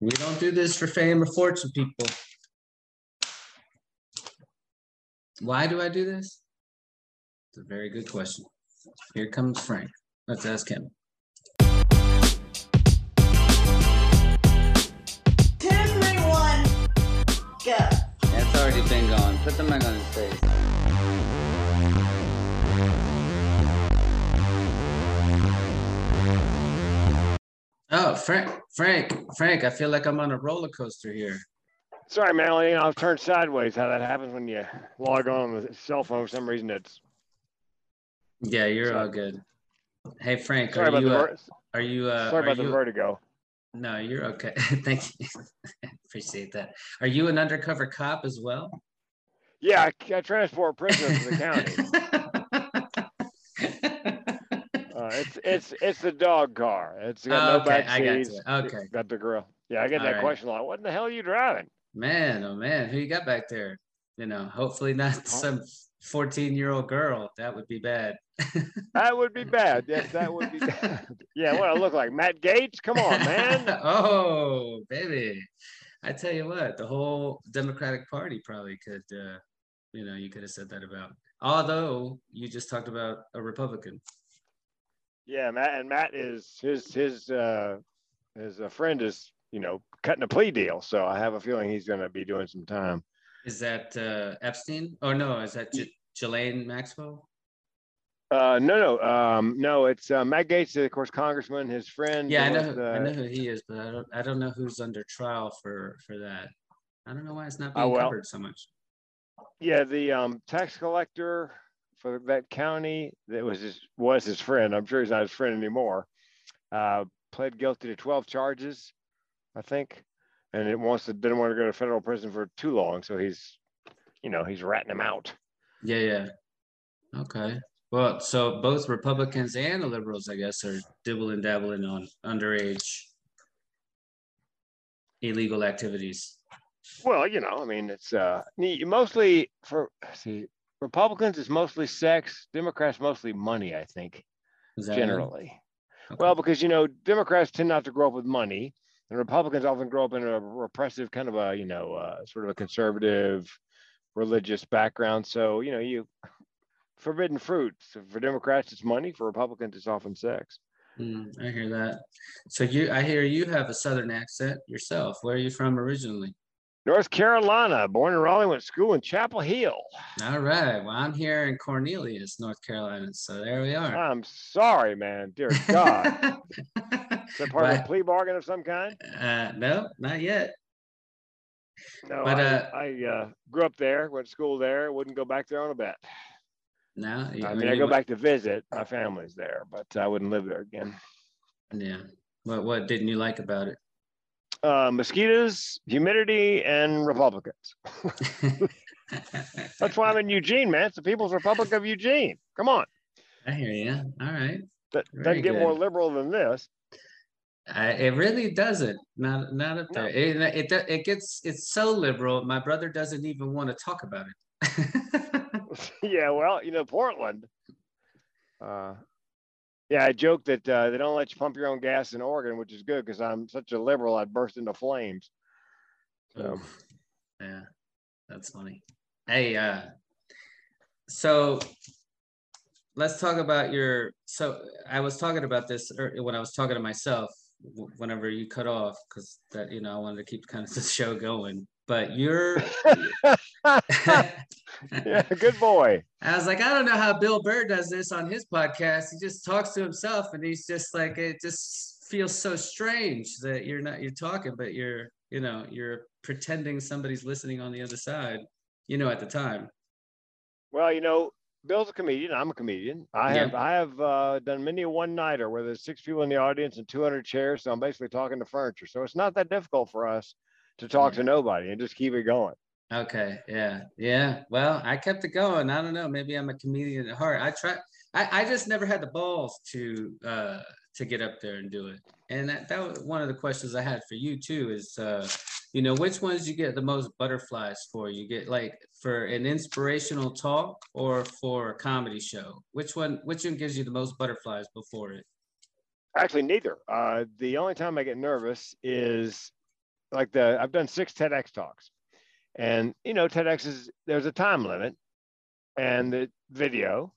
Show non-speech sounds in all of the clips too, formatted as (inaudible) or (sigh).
We don't do this for fame or fortune, people. Why do I do this? It's a very good question. Here comes Frank. Let's ask him. Three, one, go. That's already been gone. Put the mic on his face. Oh, Frank, Frank, Frank, I feel like I'm on a roller coaster here. Sorry, man. I've turned sideways. How that happens when you log on with a cell phone. For some reason, it's Yeah, you're all good. Hey, Frank, sorry are about you, the uh, are you, uh, sorry are about the you- vertigo. no, you're okay. (laughs) Thank you. (laughs) Appreciate that. Are you an undercover cop as well? Yeah, I, I transport prisoners to the county. (laughs) Uh, it's it's it's the dog car. It's got no Okay, back seats. Okay. got the grill. Yeah, I get All that right. question a lot. What in the hell are you driving? Man, oh man, who you got back there? You know, hopefully not some 14 year old girl. That would be bad. (laughs) That would be bad. Yes, that would be bad. (laughs) yeah, what I look like? Matt Gaetz? Come on, man. (laughs) oh, baby. I tell you what, the whole Democratic Party probably could, uh, you know, you could have said that about. Although you just talked about a Republican. Yeah, Matt and Matt is his his uh his uh, friend is you know cutting a plea deal, so I have a feeling he's going to be doing some time. Is that uh, Epstein? Oh no, is that J- Ghislaine Maxwell? Uh, no, no, um, no, it's uh, Matt Gaetz, of course, congressman. His friend. Yeah, I know. was, Who, I uh, know who he is, but I don't. I don't know who's under trial for for that. I don't know why it's not Oh, being well. covered so much. Yeah, the um, tax collector for that county that was his was his friend. I'm sure he's not his friend anymore. Uh, pled guilty to 12 charges, I think, and it wants to didn't want to go to federal prison for too long, so he's, you know, he's ratting him out. Yeah, yeah. Okay. Well, so both Republicans and the liberals, I guess, are dibbling dabbling on underage illegal activities. Well, you know, I mean, it's uh mostly for see Republicans is mostly sex, Democrats mostly money, I think, Is that it? generally. Okay. Well, because you know, Democrats tend not to grow up with money, and Republicans often grow up in a repressive kind of a, you know, uh, sort of a conservative religious background. So, you know, you forbidden fruit. So for Democrats, it's money. For Republicans, it's often sex. Mm, I hear that. So you, I hear you have a Southern accent yourself. Where are you from originally? North Carolina, born in Raleigh, went to school in Chapel Hill. All right. Well, I'm here in Cornelius, North Carolina. So there we are. I'm sorry, man. Dear God. (laughs) Is that part of a plea bargain of some kind? uh, no, not yet. No, But, I, uh, I uh, grew up there, went to school there, wouldn't go back there on a bet. No, you- I mean, I go back to visit. My family's there, but I wouldn't live there again. Yeah. What What didn't you like about it? Uh, mosquitoes, humidity, and Republicans. (laughs) That's why I'm in Eugene, man. It's the People's Republic of Eugene. Come on. I hear you. All right. That doesn't get more liberal than this. I, it really doesn't. Not not up No. It, it it gets it's so liberal. My brother doesn't even want to talk about it. (laughs) (laughs) yeah, well, you know, Portland. Uh, yeah, I joke that uh, they don't let you pump your own gas in Oregon, which is good because I'm such a liberal, I'd burst into flames. So, yeah, that's funny. Hey, uh, so let's talk about your. So I was talking about this when I was talking to myself. Whenever you cut off, because that you know I wanted to keep kind of (laughs) the show going. But you're. (laughs) yeah, good boy. (laughs) I was like, I don't know how Bill Burr does this on his podcast. He just talks to himself and he's just like, it just feels so strange that you're not, you're talking, but you're, you know, you're pretending somebody's listening on the other side, you know, at the time. Well, you know, Bill's a comedian. I'm a comedian. I Yeah. have I have uh, done many a one nighter where there's six people in the audience and 200 chairs. So I'm basically talking to furniture. So it's not that difficult for us to talk Yeah. to nobody and just keep it going. Okay. Yeah. Yeah. Well, I kept it going. I don't know. Maybe I'm a comedian at heart. I try, I, I just never had the balls to, uh, to get up there and do it. And that, that was one of the questions I had for you too is, uh, you know, which ones you get the most butterflies for? You get like for an inspirational talk or for a comedy show? Which one, which one gives you the most butterflies before it? Actually, neither. Uh, the only time I get nervous is like the I've done six TEDx talks, and you know TEDx is there's a time limit, and the video,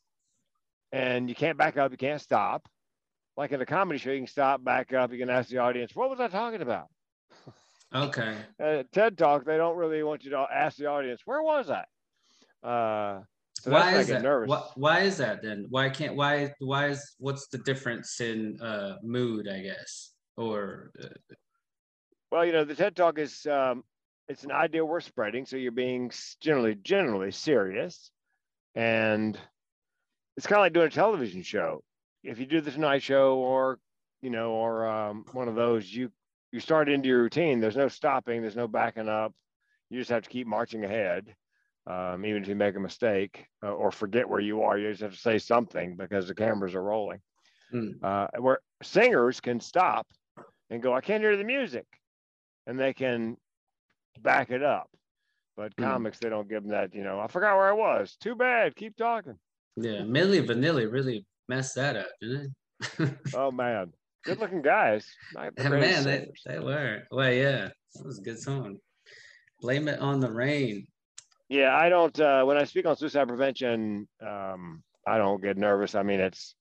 and you can't back up, you can't stop. Like in a comedy show, you can stop, back up, you can ask the audience, "What was I talking about?" Okay. (laughs) At TED Talk, they don't really want you to ask the audience, "Where was I?" Uh, so why is that? Why, why is that then? Why can't? Why? Why is? What's the difference in uh, mood? I guess, or uh, Well, you know, the TED Talk is um, it's an idea we're spreading, so you're being generally generally serious, and it's kind of like doing a television show. If you do the Tonight Show or you know or um, one of those, you you start into your routine. There's no stopping. There's no backing up. You just have to keep marching ahead. Um, even if you make a mistake uh, or forget where you are, you just have to say something because the cameras are rolling. Hmm. Uh, where singers can stop and go, I can't hear the music and they can back it up. But Hmm. comics, they don't give them that, you know, I forgot where I was. Too bad. Keep talking. yeah, Milli Vanilli really messed that up, didn't it? (laughs) Oh, man. Good looking guys. Man, they, they were. Well, yeah, that was a good song. Blame it on the rain. Yeah, I don't, uh, when I speak on suicide prevention, um, I don't get nervous. I mean, it's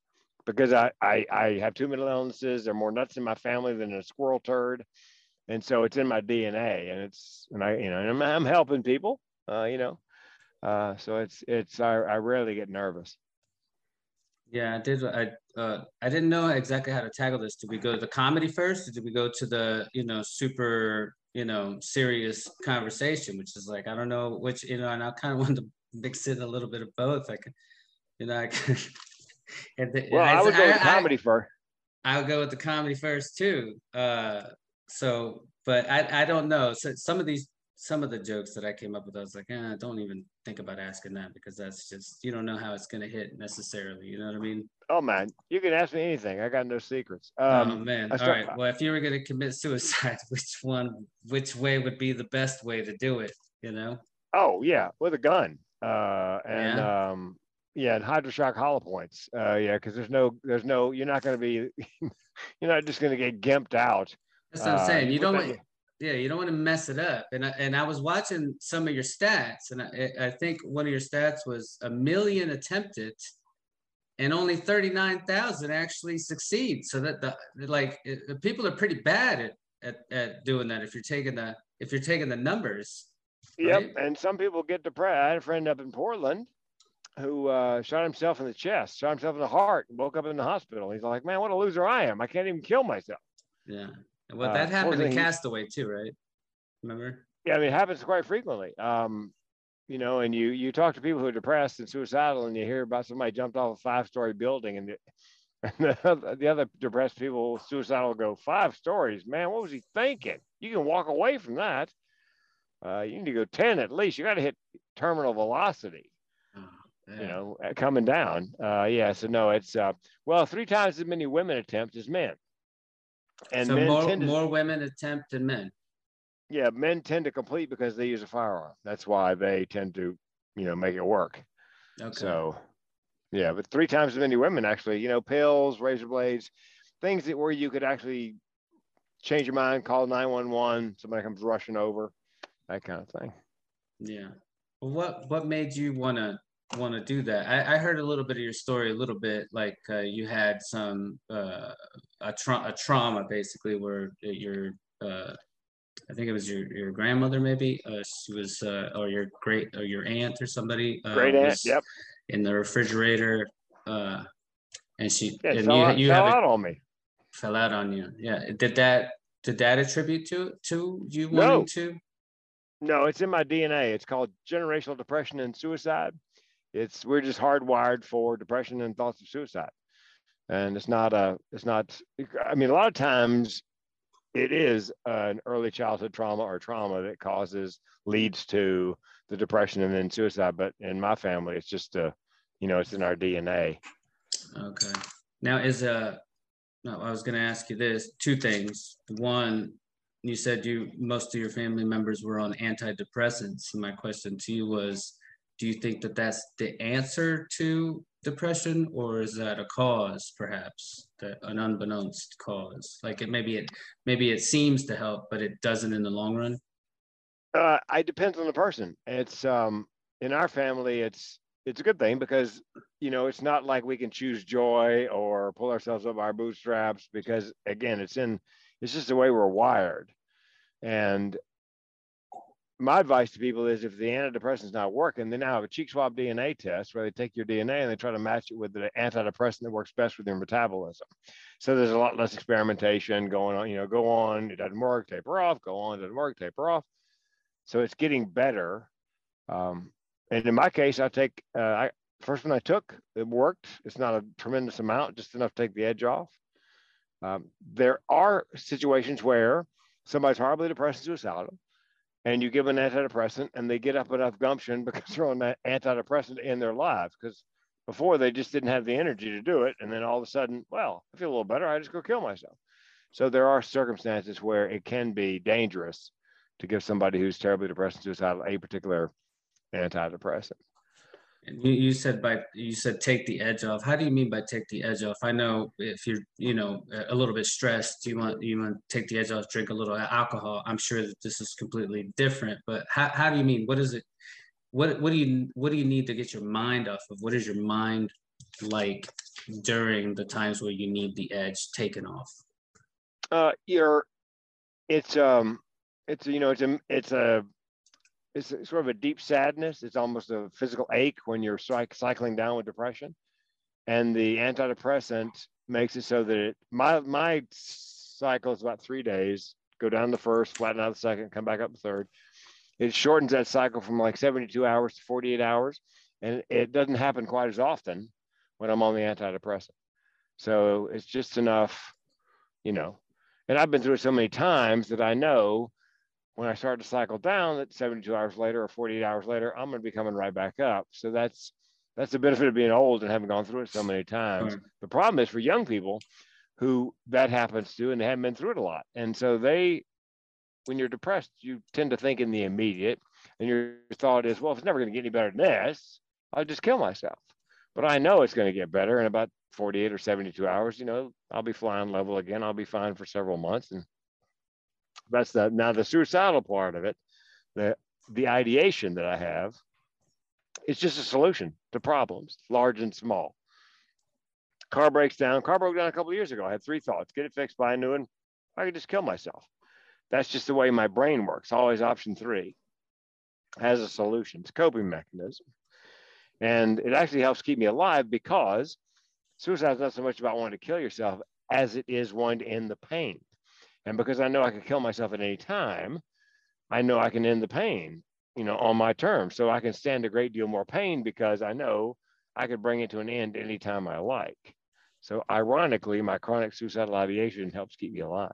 because I, I, I have two mental illnesses. They're more nuts in my family than a squirrel turd. And so it's in my DNA and it's, and I, you know, and I'm, I'm helping people, uh, you know, uh, so it's, it's, I, I rarely get nervous. Yeah, I did. I uh, I didn't know exactly how to tackle this. Did we go to the comedy first, or did we go to the you know super you know serious conversation, which is like I don't know which you know, and I kind of (laughs) wanted to mix in a little bit of both. I could, you know, I could. (laughs) the, Well, I would go with I- comedy first. I would go with the comedy first too. Uh, so, but I I don't know. So some of these some of the jokes that I came up with, I was like, eh, don't even think about asking that because that's just you don't know how it's gonna hit necessarily. You know what I mean? Oh man, you can ask me anything. I got no secrets. oh Um, man! I All right. Well, if you were gonna commit suicide, (laughs) which one, which way would be the best way to do it? You know? oh yeah, with a gun. Uh, and um, yeah, and Hydra-Shok hollow points. Uh, yeah, because there's no, there's no, you're not going to be, (laughs) you're not just going to get gimped out. That's what I'm Uh, saying. You don't want, yeah, you don't want to mess it up. And I, and I was watching some of your stats, and I, I think one of your stats was a million attempted, and only thirty nine thousand actually succeed. So that the like it, the people are pretty bad at, at at doing that. If you're taking the if you're taking the numbers, Yep. right? And some people get depressed. I had a friend up in Portland who uh, shot himself in the chest, shot himself in the heart, and woke up in the hospital. He's like, man, what a loser I am. I can't even kill myself. yeah. Well, Uh, that happened in Castaway too, right? Remember? Yeah, I mean, it happens quite frequently. Um, you know, and you you talk to people who are depressed and suicidal, and you hear about somebody jumped off a five story building, and the, (laughs) and the, other- the other depressed people suicidal go five stories. Man, what was he thinking? You can walk away from that. Uh, you need to go ten at least. You got to hit terminal velocity. Oh, You know, uh, coming down. Uh, yeah. So no, it's uh, well three times as many women attempt as men. And so men more tend to more women attempt than men. yeah, men tend to complete because they use a firearm. That's why they tend to, you know, make it work. Okay. So, yeah, but three times as many women actually. You know, pills, razor blades, things that where you could actually change your mind, call nine one one, somebody comes rushing over, that kind of thing. Yeah. What what made you wanna wanna do that? I, I heard a little bit of your story, a little bit like uh, you had some uh, a, tra- a trauma basically where your uh, I think it was your your grandmother maybe uh, she was uh, or your great or your aunt or somebody uh, Great aunt, yep. in the refrigerator uh, and she Yeah, and fell, you out, you fell out it on me. fell out on you. Yeah. Did that did that attribute to to you No. wanting to? No, it's in my DNA. It's called generational depression and suicide. It's we're just hardwired for depression and thoughts of suicide. And it's not a it's not I mean a lot of times it is an early childhood trauma or trauma that causes leads to the depression and then suicide. But in my family, it's just a you know, it's in our DNA. Okay. Now is uh no, I was gonna ask you this, two things. One, you said you most of your family members were on antidepressants. My question to you was, do you think that that's the answer to depression or is that a cause perhaps that an unbeknownst cause like it maybe it maybe it seems to help but it doesn't in the long run Uh, it depends on the person. It's um in our family, it's it's a good thing because you know it's not like we can choose joy or pull ourselves up our bootstraps because again, it's in it's just the way we're wired. And my advice to people is if the antidepressant's not working, they now have a cheek swab DNA test where they take your DNA and they try to match it with the antidepressant that works best with your metabolism. So there's a lot less experimentation going on. You know, go on, it doesn't work, taper off, go on, it doesn't work, taper off. So it's getting better. Um, and in my case, I take uh, I first one I took, it worked. It's not a tremendous amount, just enough to take the edge off. Um, there are situations where somebody's horribly depressed and suicidal, and you give an antidepressant, and they get up enough gumption (laughs) because they're on that antidepressant in their lives. Because before they just didn't have the energy to do it, and then all of a sudden, well, I feel a little better. I just go kill myself. So there are circumstances where it can be dangerous to give somebody who's terribly depressed and suicidal a particular antidepressant. You, you said by you said take the edge off. How do you mean by take the edge off? I know if you're you know a little bit stressed, you want you want to take the edge off, drink a little alcohol. I'm sure that this is completely different. But how, how do you mean? What is it? What what do you what do you need to get your mind off of? What is your mind like during the times where you need the edge taken off? Uh, you're, it's um, it's you know it's a it's a it's sort of a deep sadness. It's almost a physical ache when you're cycling down with depression, and the antidepressant makes it so that it my my cycle is about three days. Go down the first, flatten out the second, come back up the third. It shortens that cycle from like 72 hours to 48 hours, and it doesn't happen quite as often when I'm on the antidepressant. So it's just enough, you know. And I've been through it so many times that I know when I start to cycle down that 72 hours later or 48 hours later, I'm going to be coming right back up. So that's that's the benefit of being old and having gone through it so many times. Sure. The problem is for young people who that happens to and they haven't been through it a lot. And so they when you're depressed, you tend to think in the immediate and your thought is, well, if it's never going to get any better than this, I'll just kill myself. But I know it's going to get better in about 48 or 72 hours. You know, I'll be flying level again. I'll be fine for several months. And that's the now the suicidal part of it. The the ideation that I have is just a solution to problems, large and small. Car breaks down. Car broke down a couple years ago. I had three thoughts: get it fixed, buy a new one. I could just kill myself. That's just the way my brain works. Always option three has a solution. It's a coping mechanism. And it actually helps keep me alive because suicide is not so much about wanting to kill yourself as it is wanting to end the pain. And because I know I can kill myself at any time, I know I can end the pain, you know, on my terms. So I can stand a great deal more pain because I know I could bring it to an end anytime I like. So ironically, my chronic suicidal ideation helps keep me alive.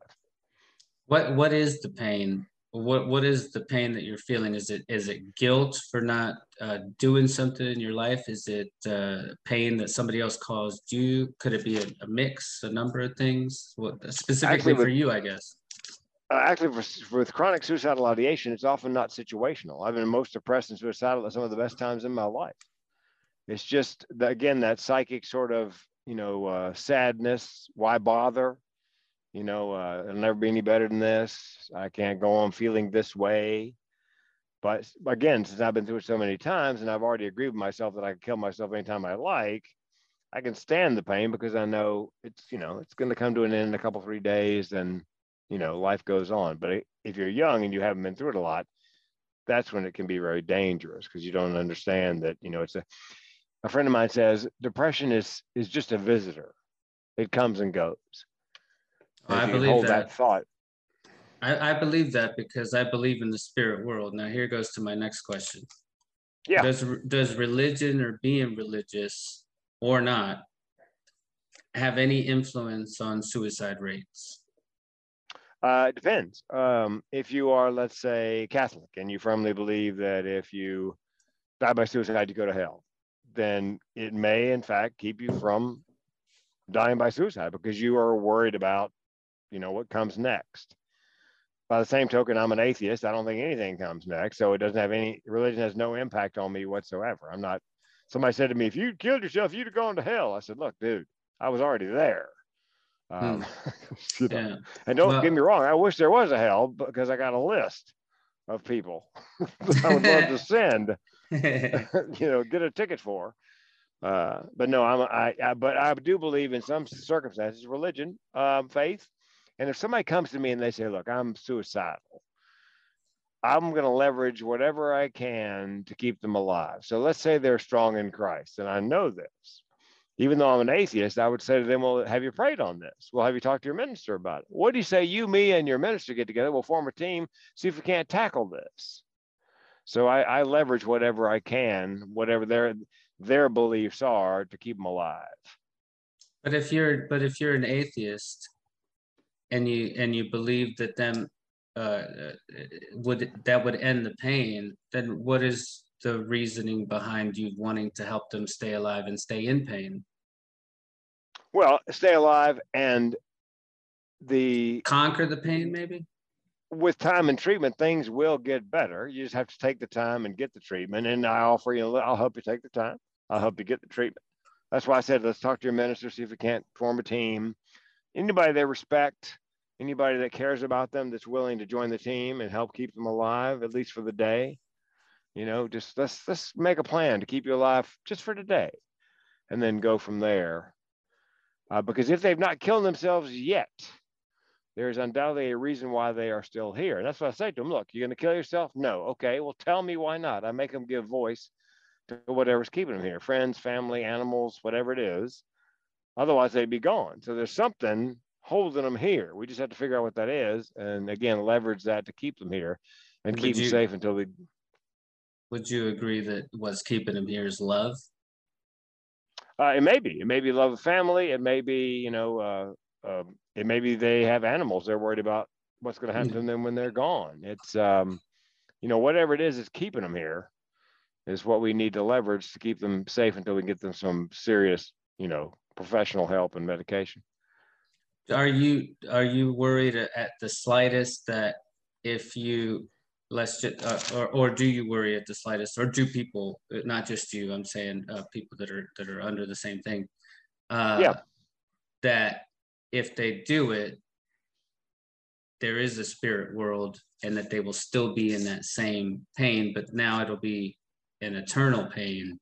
What what is the pain? What what is the pain that you're feeling? Is it is it guilt for not uh, doing something in your life? Is it uh, pain that somebody else caused you? Could it be a, a mix, a number of things? What specifically Actually, for with- you, I guess. Uh, actually, for, with chronic suicidal ideation, it's often not situational. I've been most depressed and suicidal at some of the best times in my life. It's just the, again that psychic sort of you know uh, sadness. Why bother? You know, uh, it'll never be any better than this. I can't go on feeling this way. But again, since I've been through it so many times, and I've already agreed with myself that I can kill myself anytime I like, I can stand the pain because I know it's you know it's going to come to an end in a couple three days, and you know life goes on. But if you're young and you haven't been through it a lot, that's when it can be very dangerous because you don't understand that you know it's a. A friend of mine says depression is is just a visitor. It comes and goes. I believe hold that. thought. I, I believe that because I believe in the spirit world. Now here goes to my next question. Yeah. Does does religion or being religious or not have any influence on suicide rates? Uh, it depends. Um, if you are, let's say, Catholic, and you firmly believe that if you die by suicide, you go to hell, then it may, in fact, keep you from dying by suicide because you are worried about, you know, what comes next. by the same token, I'm an atheist. I don't think anything comes next. So it doesn't have any religion has no impact on me whatsoever. I'm not. Somebody said to me, "If you killed yourself, you'd have gone to hell." I said, "Look, dude, I was already there." Um, (laughs) you know, Yeah. And don't Well- get me wrong, I wish there was a hell because I got a list of people that (laughs) I would love to (laughs) send, you know, get a ticket for. Uh, but no, I'm I, I but I do believe in some circumstances, religion, um, faith. And if somebody comes to me and they say, look, I'm suicidal, I'm going to leverage whatever I can to keep them alive. So let's say they're strong in Christ, and I know this. Even though I'm an atheist, I would say to them, Well, have you prayed on this? Well, have you talked to your minister about it? What do you say you, me, and your minister get together? We'll form a team, see if we can't tackle this. So I, I leverage whatever I can, whatever their their beliefs are to keep them alive. But if you're but if you're an atheist and you and you believe that them uh uh, would that would end the pain, then what is the reasoning behind you wanting to help them stay alive and stay in pain? Well, stay alive and the Conquer the pain, maybe? with time and treatment, things will get better. You just have to take the time and get the treatment. And I offer you, I'll help you take the time. I'll help you get the treatment. That's why I said, let's talk to your minister, see if we can't form a team. Anybody they respect, anybody that cares about them, that's willing to join the team and help keep them alive, at least for the day. You know, just let's let's make a plan to keep you alive just for today, and then go from there. Uh, because if they've not killed themselves yet, there's undoubtedly a reason why they are still here. And that's what I say to them. Look, you're going to kill yourself? No. Okay. Well, tell me why not. I make them give voice to whatever's keeping them here friends, family, animals, whatever it is. Otherwise, they'd be gone. So there's something holding them here. We just have to figure out what that is. And again, leverage that to keep them here and Would keep them you- safe until they. Would you agree that what's keeping them here is love? Uh, it may be. It may be love of family. It may be, you know, uh, um, it may be they have animals. They're worried about what's going to happen to them when they're gone. It's, um, you know, whatever it is that's keeping them here is what we need to leverage to keep them safe until we get them some serious, you know, professional help and medication. Are you are you worried at the slightest that if you let's just uh, or or do you worry at the slightest or do people not just you I'm saying uh, people that are that are under the same thing uh Yeah. that if they do it there is a spirit world and that they will still be in that same pain but now it'll be an eternal pain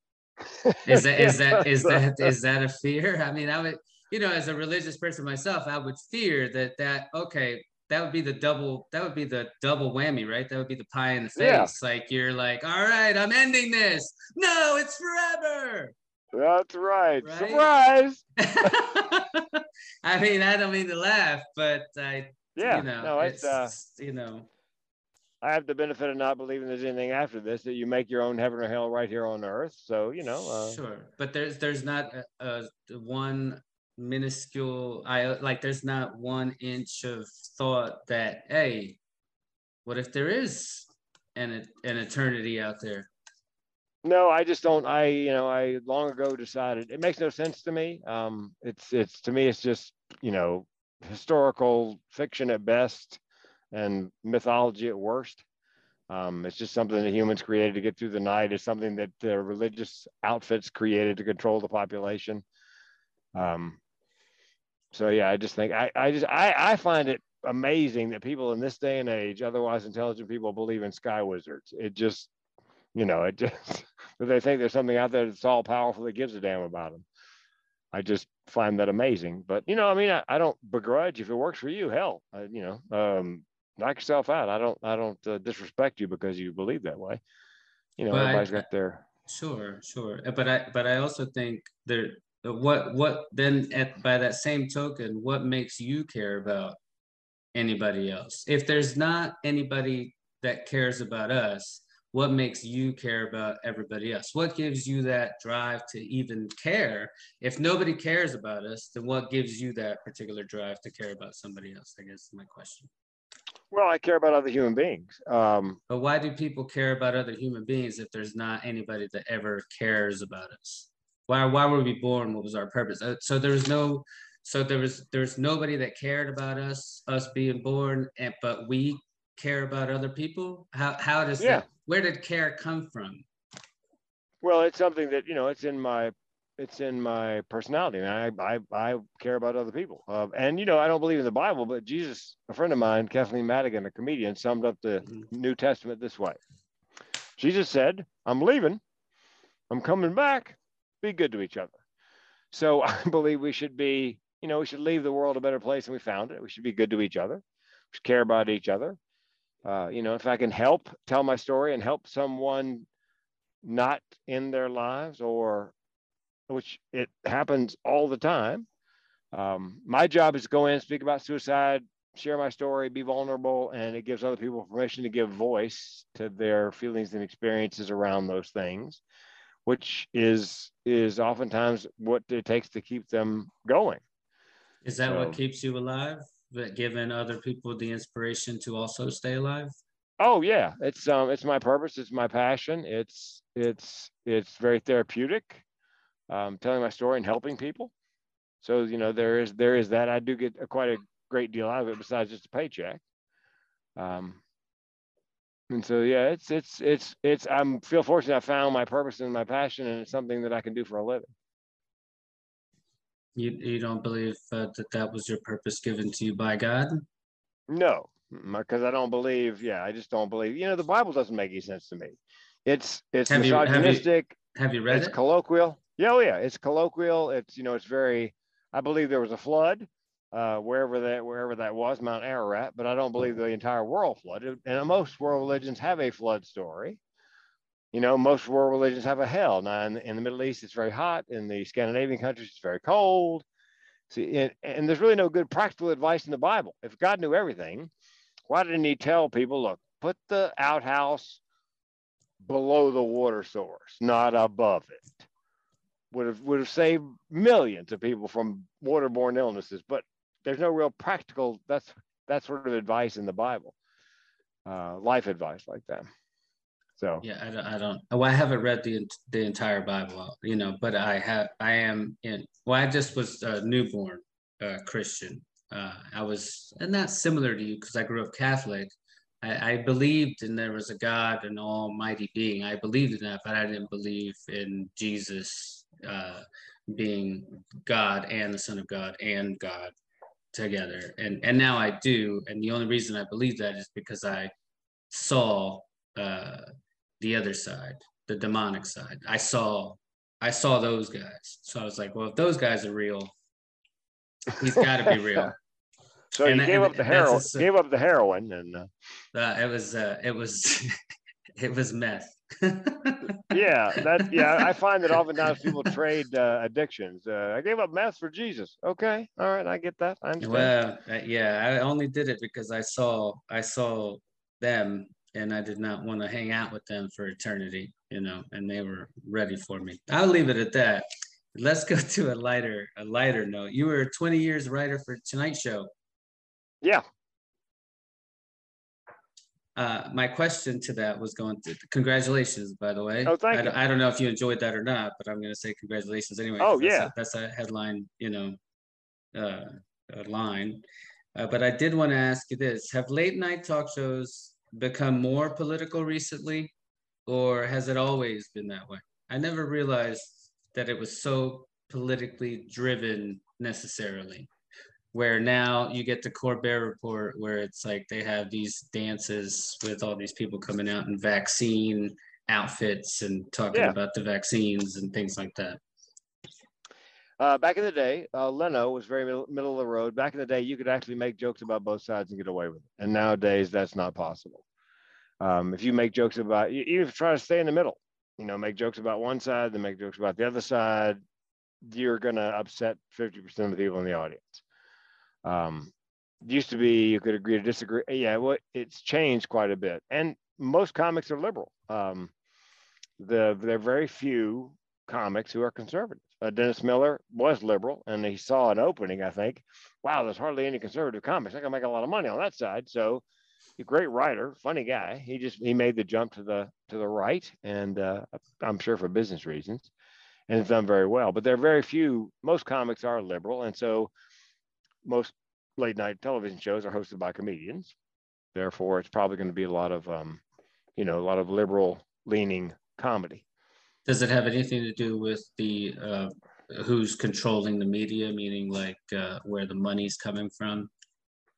is that is that is (laughs) that is that a fear i mean i would you know as a religious person myself i would fear that that okay that would be the double that would be the double whammy right that would be the pie in the face Yeah. like you're like all right i'm ending this no it's forever That's right. Right? Surprise. (laughs) i mean i don't mean to laugh but i Yeah. you know no, it's, uh, you know I have the benefit of not believing there's anything after this, that you make your own heaven or hell right here on earth. So, you know, uh, sure but there's there's not a, a one minuscule i like there's not one inch of thought that hey what if there is an an eternity out there no, I just don't, I, you know, I long ago decided it makes no sense to me. Um, it's, it's, to me, it's just, you know, historical fiction at best and mythology at worst. Um, it's just something that humans created to get through the night. It's something that uh, religious outfits created to control the population. Um, so yeah, I just think I, I just I, I find it amazing that people in this day and age, otherwise intelligent people, believe in sky wizards. It just, you know, it just (laughs) that they think there's something out there that's all powerful that gives a damn about them. I just find that amazing. But you know, I mean, I, I don't begrudge if it works for you. Hell, I, you know, um, knock yourself out. I don't I don't uh, disrespect you because you believe that way. You know, I- everybody's got their Sure, sure. But I but I also think there what what then at by that same token, what makes you care about anybody else? If there's not anybody that cares about us, what makes you care about everybody else? What gives you that drive to even care? If nobody cares about us, then what gives you that particular drive to care about somebody else? I guess is my question. well, I care about other human beings. Um, But why do people care about other human beings if there's not anybody that ever cares about us? Why why were we born? What was our purpose? Uh, So there was no so there was there's nobody that cared about us, us being born, and but we care about other people? How how does Yeah. that? Where did care come from? Well, it's something that you know, it's in my it's in my personality, and I I, I care about other people. Uh, and you know, I don't believe in the Bible, but Jesus, a friend of mine, Kathleen Madigan, a comedian, summed up the Mhm. New Testament this way: Jesus said, "I'm leaving, I'm coming back. Be good to each other." So (laughs) I believe we should be, you know, we should leave the world a better place than we found it. We should be good to each other. We should care about each other. Uh, you know, if I can help tell my story and help someone not in their lives or which it happens all the time. Um, my job is to go in speak about suicide, share my story, be vulnerable, and it gives other people permission to give voice to their feelings and experiences around those things, which is is oftentimes what it takes to keep them going. Is that So- what keeps you alive? That giving other people the inspiration to also stay alive? Oh yeah, it's um it's my purpose, it's my passion, it's it's it's very therapeutic. Um, telling my story and helping people. So you know there is there is that I do get a, quite a great deal out of it besides just a paycheck. Um, and so yeah, it's it's it's it's I'm feel fortunate I found my purpose and my passion and it's something that I can do for a living. You you don't believe uh, that that was your purpose given to you by God? No, because I don't believe. Yeah, I just don't believe. You know, the Bible doesn't make any sense to me. It's it's Have you- have you- misogynistic. Have you read it's it? colloquial. Yeah, oh yeah, it's colloquial. It's you know, it's very. I believe there was a flood, uh, wherever that wherever that was, Mount Ararat, but I don't believe the entire world flooded. And most world religions have a flood story. You know, most world religions have a hell. Now, in, in the Middle East, it's very hot. In the Scandinavian countries, it's very cold. See, and, and there's really no good practical advice in the Bible. If God knew everything, why didn't He tell people, look, put the outhouse below the water source, not above it? Would have would have saved millions of people from waterborne illnesses. But there's no real practical. That's that sort of advice in the Bible, uh, life advice like that. So Yeah, I don't. I don't. Well, I haven't read the the entire Bible, you know, but I have. I am in. Well, I just was a newborn uh, Christian. Uh, I was, and that's similar to you because I grew up Catholic. I, I believed in there was a God, an Almighty Being. I believed in that, but I didn't believe in Jesus uh, being God and the Son of God and God together. And and now I do. And the only reason I believe that is because I saw uh, the other side, the demonic side. I saw I saw those guys. So I was like, well, if those guys are real, he's got to be real. (laughs) so And you gave and up the heroin, gave up the heroin, and uh, Uh, it was uh, it was (laughs) it was meth. (laughs) yeah, that yeah, I find that oftentimes people trade uh, addictions. Uh, I gave up meth for Jesus. Okay, all right, I get that. I understand. well, uh, yeah, I only did it because I saw I saw them and I did not want to hang out with them for eternity, you know, and they were ready for me. I'll leave it at that. Let's go to a lighter a lighter note. You were a 20 years writer for Tonight Show. yeah, Uh, my question to that was going to congratulations, by the way. Oh, thank I, you. don't- I don't know if you enjoyed that or not, but I'm going to say congratulations anyway. Oh, that's yeah. a, that's a headline, you know, uh, line. Uh, but I did want to ask you this: Have late night talk shows become more political recently, or has it always been that way? I never realized that it was so politically driven necessarily where now you get the Corbett report where it's like they have these dances with all these people coming out in vaccine outfits and talking Yeah. about the vaccines and things like that. Uh, back in the day, uh, Leno was very middle, middle of the road. Back in the day, you could actually make jokes about both sides and get away with it. And nowadays, that's not possible. Um, if you make jokes about, you, even if you try to stay in the middle, you know, make jokes about one side, then make jokes about the other side, you're going to upset 50% of the people in the audience. Um, used to be you could agree to disagree. Yeah, well, it's changed quite a bit. And most comics are liberal. Um, the, there are very few comics who are conservative. Uh, Dennis Miller was liberal, and he saw an opening. I think, wow, there's hardly any conservative comics. I can make a lot of money on that side. So, a great writer, funny guy. He just he made the jump to the to the right, and uh, I'm sure for business reasons, and it's done very well. But there are very few. Most comics are liberal, and so most late night television shows are hosted by comedians. therefore it's probably going to be a lot of um, you know a lot of liberal leaning comedy Does it have anything to do with the uh, who's controlling the media, meaning like uh, where the money's coming from?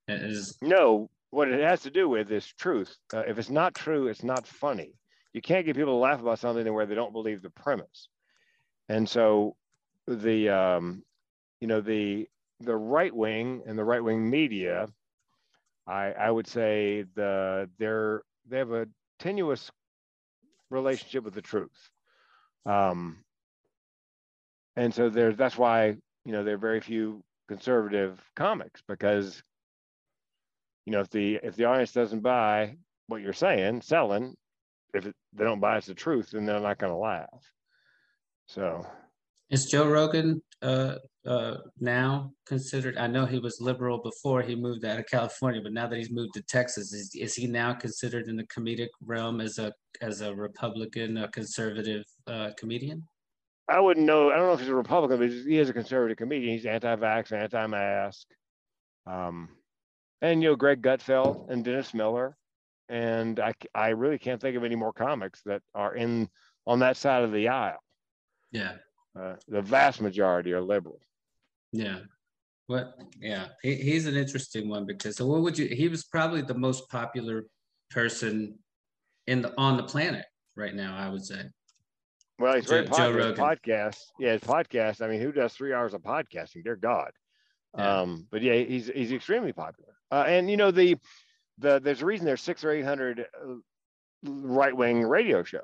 Is no what it has to do with is truth uh, if it's not true it's not funny you can't get people to laugh about something where they don't believe the premise and so the um, you know the the right wing and the right wing media I, I would say the they're they have a tenuous relationship with the truth. Um, and so there's that's why you know there are very few conservative comics because you know if the if the audience doesn't buy what you're saying selling if it, they don't buy it's the truth then they're not going to laugh so is Joe Rogan uh, uh, now considered? I know he was liberal before he moved out of California, but now that he's moved to Texas, is, is he now considered in the comedic realm as a as a Republican, a conservative uh, comedian? I wouldn't know. I don't know if he's a Republican, but he is a conservative comedian. He's anti-vax, anti-mask, um, and you know Greg Gutfeld and Dennis Miller, and I I really can't think of any more comics that are in on that side of the aisle. Yeah. Uh, the vast majority are liberal. Yeah. What? Yeah, he, he's an interesting one because so what would you? He was probably the most popular person in the on the planet right now. I would say. Well, he's very Joe, popular. Podcast, yeah, his podcast. I mean, who does three hours of podcasting? Dear God. Yeah. Um, but yeah, he's he's extremely popular. Uh, and you know the the there's a reason there's six or eight hundred uh, right wing radio shows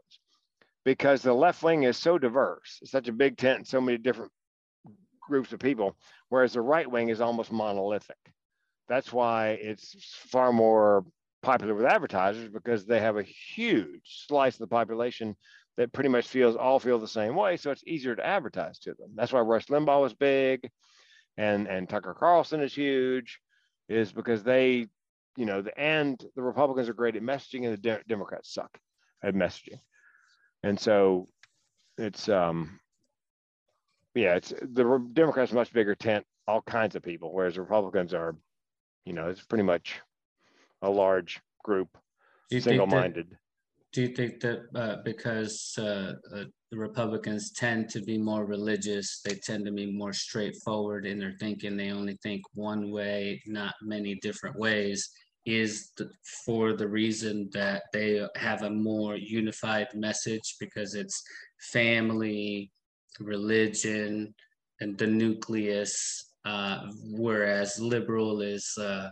because the left wing is so diverse, it's such a big tent, so many different groups of people, whereas the right wing is almost monolithic. That's why it's far more popular with advertisers because they have a huge slice of the population that pretty much feels all feel the same way. So it's easier to advertise to them. That's why Rush Limbaugh is big and, and Tucker Carlson is huge, is because they, you know, the, and the Republicans are great at messaging and the de- Democrats suck at messaging and so it's um yeah it's the democrats much bigger tent all kinds of people whereas republicans are you know it's pretty much a large group single-minded. do you think that uh, because uh, uh, the republicans tend to be more religious they tend to be more straightforward in their thinking they only think one way not many different ways is the, for the reason that they have a more unified message because it's family, religion, and the nucleus, uh, whereas liberal is uh,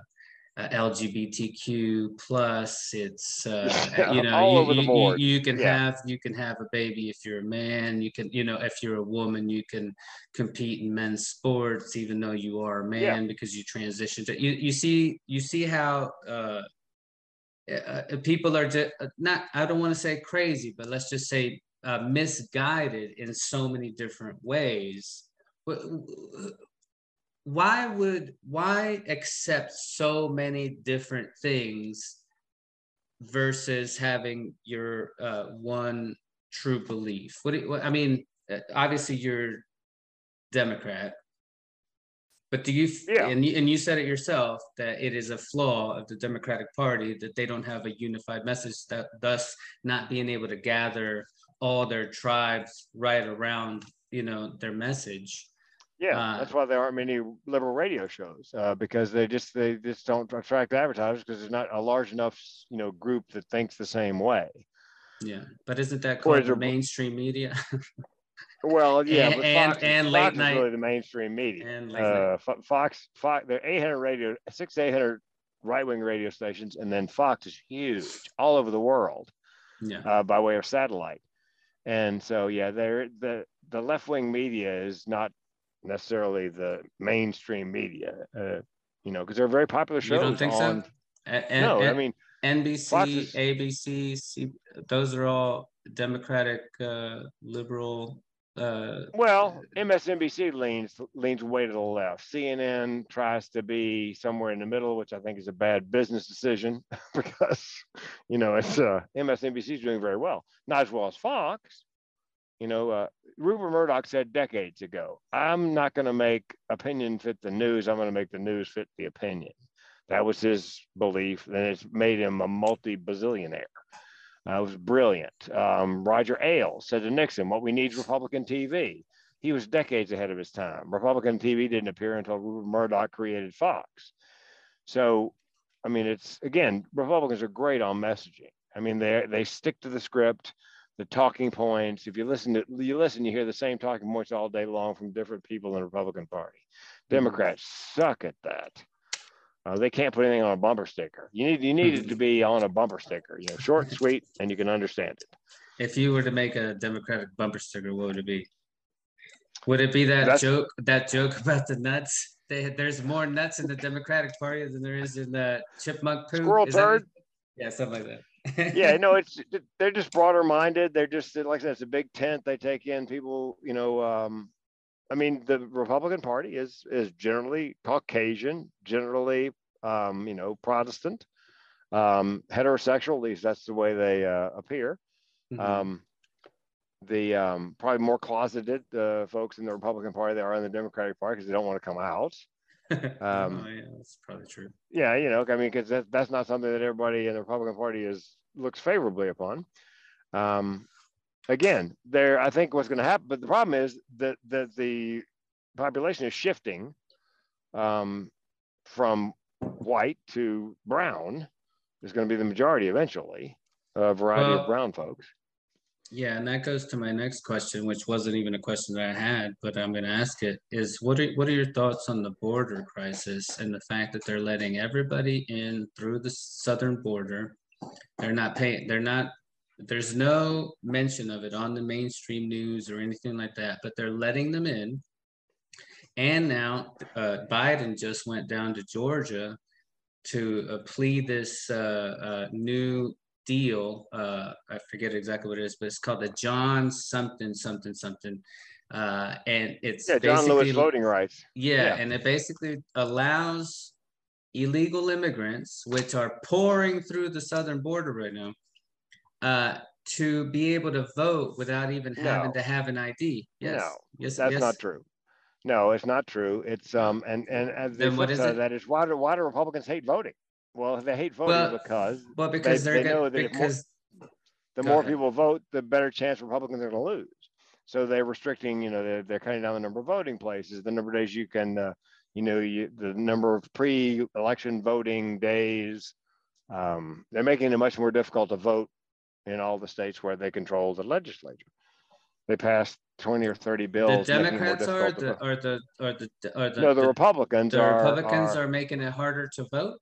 uh, LGBTQ plus. It's uh, you know you, you, you, can yeah. have you can have a baby if you're a man. You can you know if you're a woman you can compete in men's sports even though you are a man yeah. because you transitioned. to you. You see you see how. Uh, uh, uh people are just not i don't want to say crazy but let's just say uh, misguided in so many different ways why would why accept so many different things versus having your uh, one true belief what, do, what i mean uh, obviously you're democrat but do you yeah. and, you and you said it yourself that it is a flaw of the democratic party that they don't have a unified message that thus not being able to gather all their tribes right around you know their message yeah, uh, that's why there aren't many liberal radio shows uh, because they just they just don't attract advertisers because there's not a large enough you know group that thinks the same way. Yeah, but isn't that called the mainstream media? (laughs) well, (laughs) yeah, and, Fox, and, and late Fox night is really the mainstream media. And late uh, Fox, Fox, there are 800 radio, six 800 right wing radio stations, and then Fox is huge all over the world. Yeah. Uh, by way of satellite, and so yeah, there the the left wing media is not necessarily the mainstream media. Uh, you know, because they're very popular shows. You don't think on, so? And, no, and, I mean NBC, is, ABC, C, those are all Democratic, uh, liberal. Uh, well, MSNBC leans leans way to the left. CNN tries to be somewhere in the middle, which I think is a bad business decision (laughs) because you know it's uh, MSNBC is doing very well, not as well as Fox, you know, uh, Rupert Murdoch said decades ago, I'm not going to make opinion fit the news. I'm going to make the news fit the opinion. That was his belief, and it's made him a multi-bazillionaire. Uh, it was brilliant. Um, Roger Ailes said to Nixon, "What we need is Republican TV." He was decades ahead of his time. Republican TV didn't appear until Rupert Murdoch created Fox. So, I mean, it's again, Republicans are great on messaging. I mean, they they stick to the script, the talking points. If you listen to you listen, you hear the same talking points all day long from different people in the Republican Party. Democrats suck at that. Uh, they can't put anything on a bumper sticker. You need you need it to be on a bumper sticker. You know, short, sweet, and you can understand it. If you were to make a Democratic bumper sticker, what would it be? Would it be that That's- joke? That joke (laughs) about the nuts? They, there's more nuts in the Democratic Party than there is in the chipmunk poo. Squirrel Is that- turd. Yeah, something like that. (laughs) yeah, no, it's they're just broader minded. They're just like I said, it's a big tent. They take in people. You know, um, I mean, the Republican Party is is generally Caucasian, generally, um, you know, Protestant, um, heterosexual. At least that's the way they uh, appear. Mhm. Um, the um, probably more closeted uh, folks in the Republican Party they are in the Democratic Party because they don't want to come out. (laughs) um, oh, yeah, that's probably true. Yeah, you know, I mean, because that, that's not something that everybody in the Republican Party is looks favorably upon. Um, again, there, I think what's going to happen, but the problem is that that the population is shifting um, from white to brown. Is going to be the majority eventually, a variety Well- of brown folks. Yeah, and that goes to my next question, which wasn't even a question that I had, but I'm going to ask it. Is what are what are your thoughts on the border crisis and the fact that they're letting everybody in through the southern border? They're not paying. They're not. There's no mention of it on the mainstream news or anything like that, but they're letting them in. And now uh, Biden just went down to Georgia to uh, plead this uh, uh, new deal. Uh, I forget exactly what it is, but it's called the John something something something, uh, and it's Yeah, John Lewis voting rights. Yeah, yeah. and it basically allows illegal immigrants, which are pouring through the southern border right now, uh, to be able to vote without even having No. to have an ID. Yes, No, yes, That's yes. not true. No, it's not true. It's um and and, and Then what is side it? that is why do why do Republicans hate voting? Well, they hate voting Well, because Well, because they they, are know gonna that if more- because the Go more ahead. people vote, the better chance Republicans are going to lose. So they're restricting, you know, they're, they're cutting down the number of voting places, the number of days you can, uh, you know, you, the number of pre-election voting days. Um, they're making it much more difficult to vote in all the states where they control the legislature. They passed 20 or 30 bills. The Democrats are the or the or the or the, No, the the, Republicans the are, Republicans are, are making it harder to vote.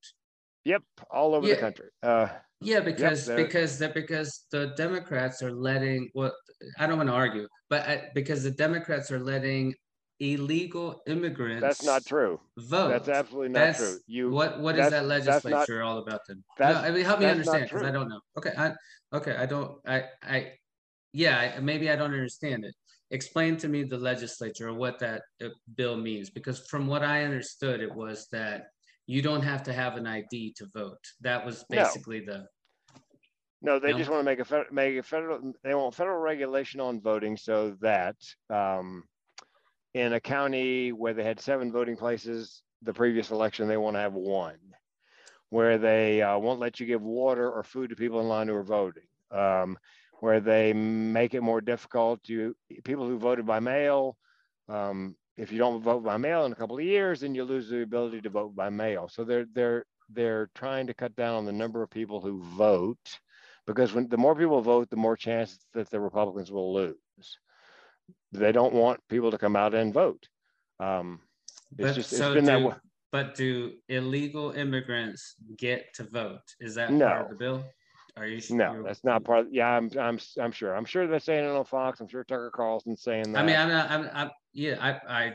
yep, all over Yeah. the country. Uh, Yeah, because they're- because that because the Democrats are letting well, I don't want to argue, but I, because the Democrats are letting illegal immigrants that's not true. vote. That's absolutely not That's true. You, what what is that that's not- legislature all about then? No, I mean help me understand because I don't know. Okay, I okay I don't I I yeah I, maybe I don't understand it. Explain to me the legislature or what that uh, bill means because from what I understood it was that you don't have to have an ID to vote. That was No. basically the No, they No? just want to make a make a federal. They want federal regulation on voting so that um, in a county where they had seven voting places the previous election, they want to have one. Where they uh, won't let you give water or food to people in line who are voting. Um, where they make it more difficult to people who voted by mail. Um, if you don't vote by mail in a couple of years, then you lose the ability to vote by mail. So they're they're they're trying to cut down on the number of people who vote because when the more people vote, the more chance that the Republicans will lose. They don't want people to come out and vote. Um, it's But just it's so been that way. But do illegal immigrants get to vote? Is that part of the bill? Are you sure? No, that's not part. Of, yeah, I'm I'm I'm sure. I'm sure they're saying it on Fox. I'm sure Tucker Carlson's saying that. I mean, I'm not, I'm, I'm, yeah, I, I,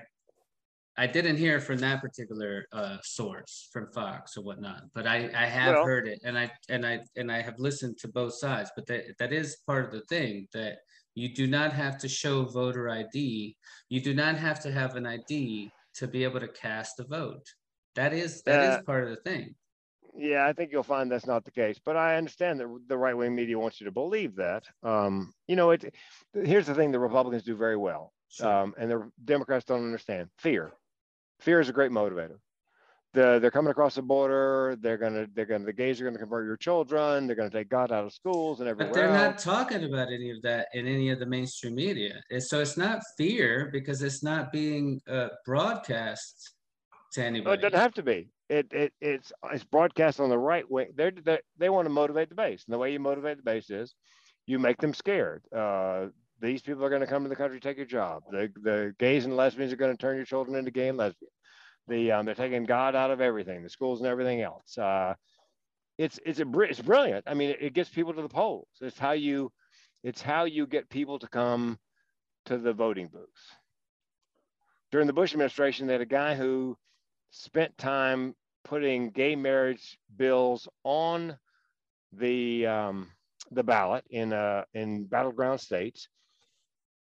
I didn't hear from that particular uh, source from Fox or whatnot, but I, I have Well- heard it, and I, and I, and I have listened to both sides. But that, that is part of the thing that you do not have to show voter ID. You do not have to have an ID to be able to cast a vote. That is that is Uh, part of the thing. Yeah, I think you'll find that's not the case, but I understand that the right wing media wants you to believe that. Um, you know, it. Here's the thing: the Republicans do very well, Sure. um, and the Democrats don't understand fear. Fear is a great motivator. the, they're coming across the border. They're gonna, they're gonna, the gays are gonna convert your children. They're gonna take God out of schools and everywhere. But they're not talking about any of that in any of the mainstream media. And so it's not fear because it's not being uh, broadcast to No, it doesn't have to be. It, it it's it's broadcast on the right wing. They're, they they want to motivate the base, and the way you motivate the base is you make them scared. Uh, these people are going to come to the country, take your job. The the gays and lesbians are going to turn your children into gay and lesbian. The um, they're taking God out of everything, the schools and everything else. Uh, it's it's a it's brilliant. I mean, it, it gets people to the polls. It's how you it's how you get people to come to the voting booths. During the Bush administration, they had a guy who spent time putting gay marriage bills on the um, the ballot in uh, in battleground states,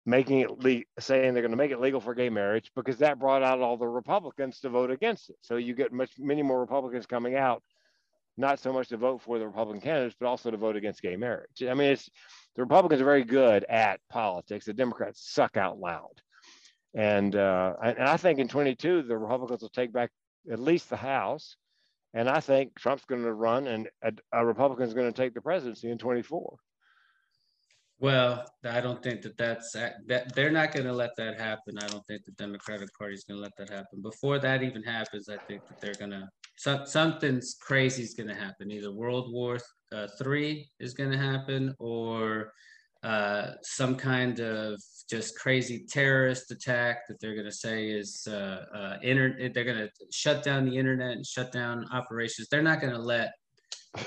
making it le- saying they're going to make it legal for gay marriage because that brought out all the Republicans to vote against it. So you get much many more Republicans coming out, not so much to vote for the Republican candidates, but also to vote against gay marriage. I mean, it's the Republicans are very good at politics. The Democrats suck out loud. And, uh, and I think in 22, the Republicans will take back at least the House. And I think Trump's going to run and a, a Republican's going to take the presidency in 24. Well, I don't think that that's that they're not going to let that happen. I don't think the Democratic Party is going to let that happen. Before that even happens, I think that they're going to so, something's crazy is going to happen. Either World War uh, Three is going to happen, or uh, some kind of just crazy terrorist attack that they're going to say is uh, uh, inter- They're going to shut down the internet and shut down operations. They're not going to let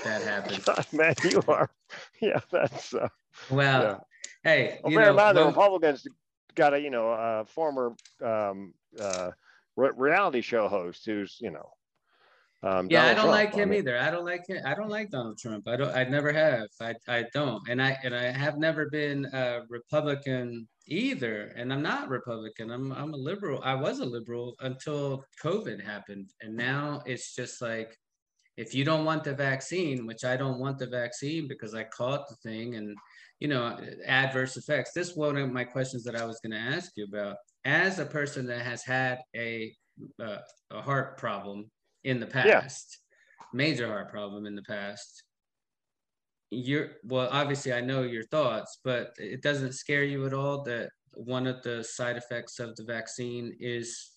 that happen. (laughs) God, man, you are. (laughs) Yeah, that's. Uh, Well, yeah. hey, Well, you bear in know, mind, the Republicans got a you know a former um, uh, re- reality show host who's you know. Um, Yeah, I don't Trump. like I him mean, either. I don't like him. I don't like Donald Trump. I don't. I never have. I I don't. And I and I have never been a Republican either. And I'm not Republican. I'm I'm a liberal. I was a liberal until COVID happened, and now it's just like, if you don't want the vaccine, which I don't want the vaccine because I caught the thing, and you know, adverse effects. This is one of my questions that I was going to ask you about. As a person that has had a uh, a heart problem in the Yeah. past, major heart problem in the past. You're well, obviously, I know your thoughts, but it doesn't scare you at all that one of the side effects of the vaccine is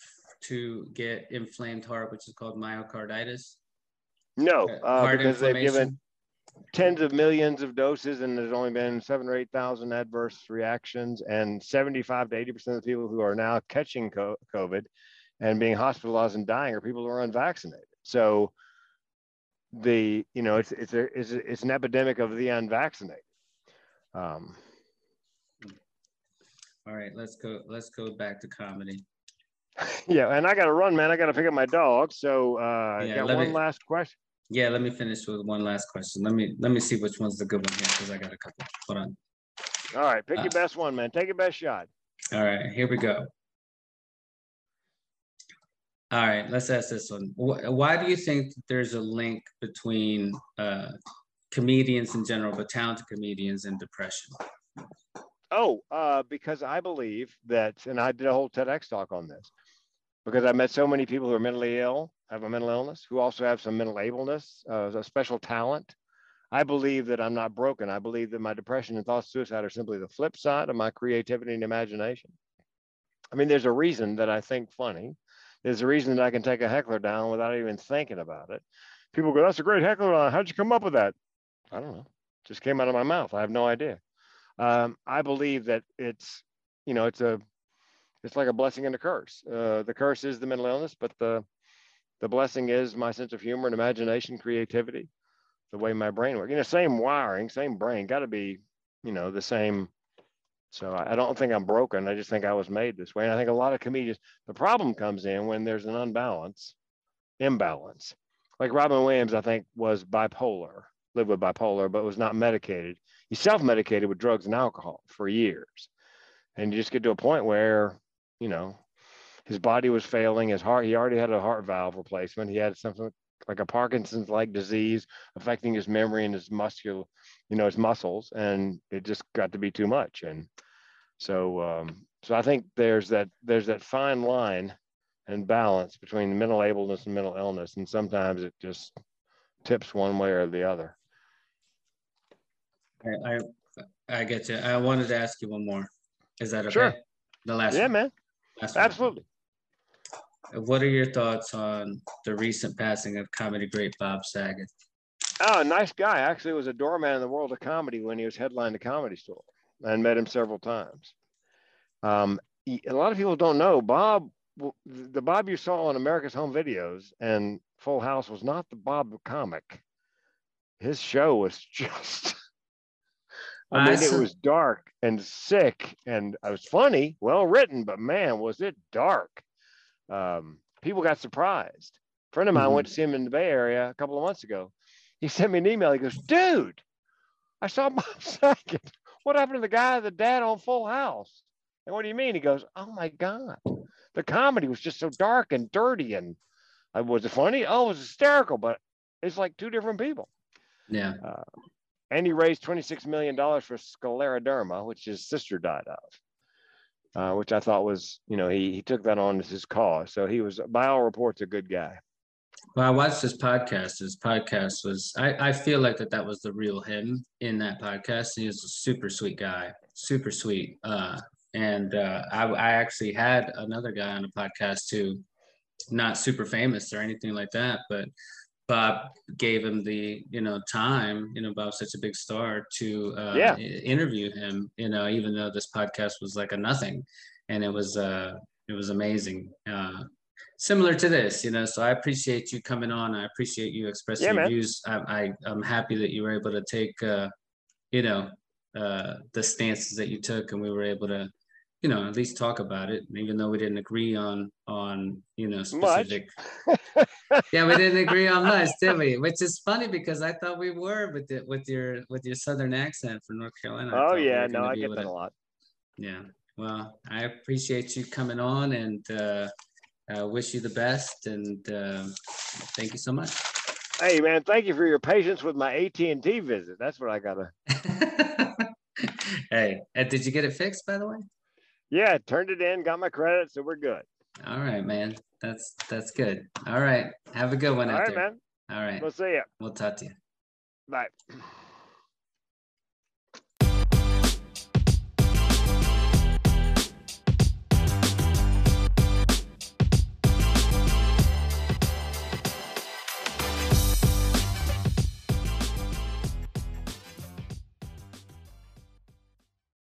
to get inflamed heart, which is called myocarditis. No, uh, heart because they've given tens of millions of doses and there's only been seven or eight thousand adverse reactions and 75 to 80 percent of the people who are now catching covid and being hospitalized and dying are people who are unvaccinated so the you know it's it's a, it's, a, it's an epidemic of the unvaccinated um All right, let's go. Let's go back to comedy. (laughs) yeah and i gotta run man i gotta pick up my dog so uh Yeah, got one me- last question Yeah, let me finish with one last question. Let me let me see which one's the good one here because I got a couple. Hold on. all right pick Uh, your best one man take your best shot All right, here we go. All right, let's ask this one. Why do you think there's a link between uh, comedians in general, but talented comedians and depression? Oh, uh, because I believe that, and I did a whole TEDx talk on this, because I met so many people who are mentally ill, have a mental illness, who also have some mental ableness, uh, a special talent. I believe that I'm not broken. I believe that my depression and thoughts of suicide are simply the flip side of my creativity and imagination. I mean, there's a reason that I think funny. There's a reason that I can take a heckler down without even thinking about it. People go, "That's a great heckler. How'd you come up with that?" I don't know. Just came out of my mouth. I have no idea um, I believe that it's, you know, it's a, it's like a blessing and a curse. Uh, the curse is the mental illness, but the, the blessing is my sense of humor and imagination, creativity, the way my brain works. You know, same wiring, same brain, got to be, you know, the same. So I don't think I'm broken. I just think I was made this way. And I think a lot of comedians, the problem comes in when there's an unbalance, imbalance. Like Robin Williams, I think was bipolar, lived with bipolar, but was not medicated he self-medicated with drugs and alcohol for years and you just get to a point where you know his body was failing his heart he already had a heart valve replacement he had something like a parkinson's like disease affecting his memory and his muscular you know his muscles and it just got to be too much and so um so i think there's that there's that fine line and balance between mental ableness and mental illness. And sometimes it just tips one way or the other. I, I, I get you. I wanted to ask you one more. Is that okay? Sure. The last Yeah, one. man. Last one. Absolutely. What are your thoughts on the recent passing of comedy great Bob Saget? Oh, nice guy. Actually was a doorman in the world of comedy when he was headlining the comedy store and met him several times. Um, he- a lot of people don't know Bob, the Bob you saw on America's Home Videos and Full House was not the Bob comic. His show was (laughs) just, I mean, it was dark and sick and it was funny, well written, but man, was it dark. Um, people got surprised. A friend of mine Mhm. went to see him in the Bay Area a couple of months ago. He sent me an email. He goes, dude, I saw Bob (laughs) Saget. What happened to the guy, the dad on Full House? And what do you mean? He goes, oh my God. The comedy was just so dark and dirty. And I was it funny? Oh, it was hysterical, but it's like two different people. Yeah. And he raised $26 million for scleroderma, which his sister died of, uh, which I thought was, you know, he, he took that on as his cause. So he was, by all reports, a good guy. Well, I watched his podcast. His podcast was, I, I feel like that that was the real him in that podcast. He was a super sweet guy, super sweet. Uh, and uh, I, I actually had another guy on the podcast too, not super famous or anything like that, but Bob gave him the, you know, time, you know, Bob's such a big star to uh, Yeah. interview him, you know, even though this podcast was like a nothing. And it was, uh, it was amazing. Uh, similar to this, you know. So I appreciate you coming on. I appreciate you expressing Yeah, your views. I, I I'm happy that you were able to take, uh, you know, uh, the stances that you took, and we were able to, you know, at least talk about it, even though we didn't agree on on you know specific. (laughs) yeah, we didn't agree on much, did we? Which is funny because I thought we were with the, with your with your southern accent from North Carolina. I Oh, thought we yeah. No, I get that to- a lot. yeah. Well, I appreciate you coming on and uh, uh, wish you the best. And uh, thank you so much. Hey, man, thank you for your patience with my AT&T visit. That's what I got to. (laughs) hey, uh, did you get it fixed, by the way? Yeah, turned it in, got my credit, so we're good. All right, man. That's that's good. All right. Have a good one All out right, there. man. All right. We'll see you. We'll talk to you. Bye.